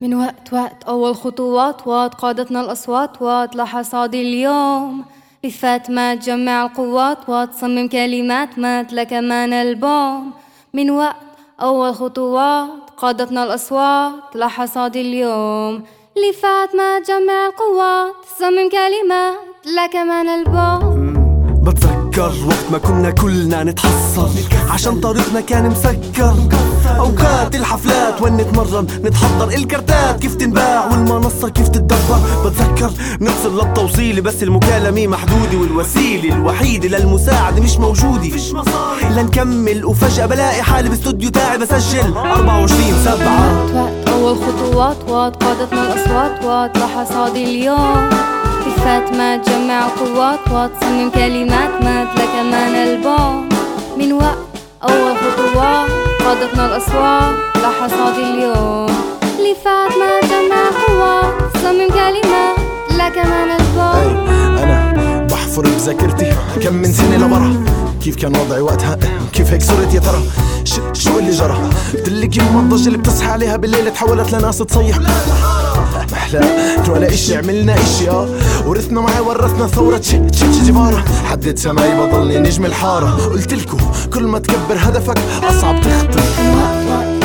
من وقت وقت أول خطوات وات قادتنا الأصوات وات لحصاد اليوم لفات ما تجمع القوات وتصمم كلمات مات لكمان البوم. من وقت أول خطوات قادتنا الأصوات. لحصاد اليوم لفات ما تجمع القوات. تصمم كلمات لكمان البوم. بتذكر وقت ما كنا كلنا نتحصر. عشان طريقنا كان مسكر. أوقات الحفلات وين نتمرن. نتحضر الكرتات كيف تنباع. والمنصة كيف تتدبر. بتذكر نفصل للتوصيل بس المكالمة محدودة والوسيلة الوحيدة للمساعدة مش موجودة. فيش مصاري. لنكمل وفجأة بلاقي حالي باستوديو تاعي بسجل. 24 سبعة. وقت أول خطوات وات قادتنا الأصوات. وات لحصاد اليوم. كفات ما تجمع قوات وتصمم كلمات مات لكمان البوم من وقت أول خطوات قادتنا الأصوات لحصاد اليوم. اللي فات ما تجمع قوات تصمم كلمات لكمان البوم أنا بحفر بذاكرتي كم من سنة لورا كيف كان وضعي وقتها؟ كيف هيك صرت يا ترى؟ شو اللي جرى؟ كيف ما الضجة اللي بتصحى عليها بالليل تحولت لناس تصيح. محلى ولا إشي عملنا إشي آه. ورثنا معي ورثنا ثورة. تشي تشي جيفارا حدد سماي بضلني نجم الحارة. قلتلكو كل ما تكبر هدفك أصعب تخطر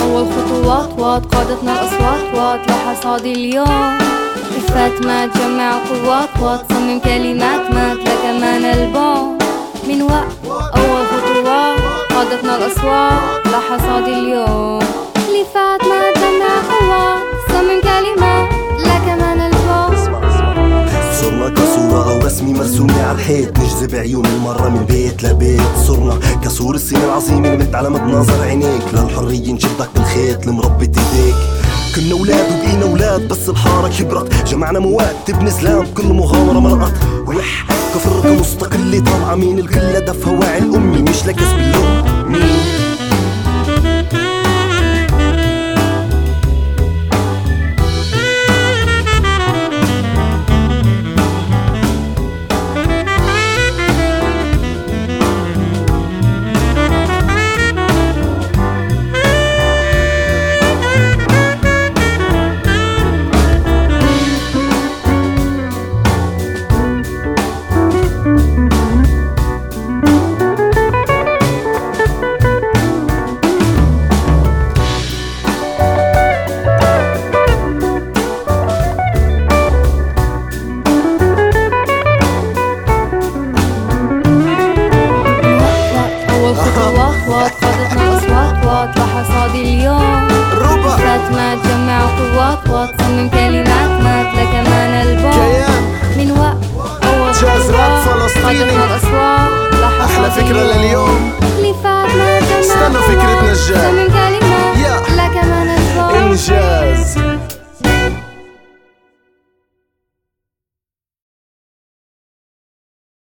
أول خطوات وات قادتنا الأصوات وات لحصاد اليوم. كفات ما تجمع قوات وتصمم كلمات مات لكمان البوم من وقت أول خطوات قادتنا الأصوات لحصاد اليوم. اللي فات ما تجمع قوات تصمم كلمات مرسومة على الحيط. نجذب عيون المرة من بيت لبيت. صرنا كسور السين العظيمة اللي مد على مد نظر عينيك. للحرية نشدك بالخيط لمربة ايديك كنا ولاد وبقينا ولاد بس الحارة كبرت. جمعنا مواد تبني سلام كل مغامرة مرقت. ويح كفرقة مستقلة طالعة مين الكل؟ هدفها واعي الأمي مش لكسب اللوم. مين؟ قادتنا الأصوات أحلى فكرة لليوم.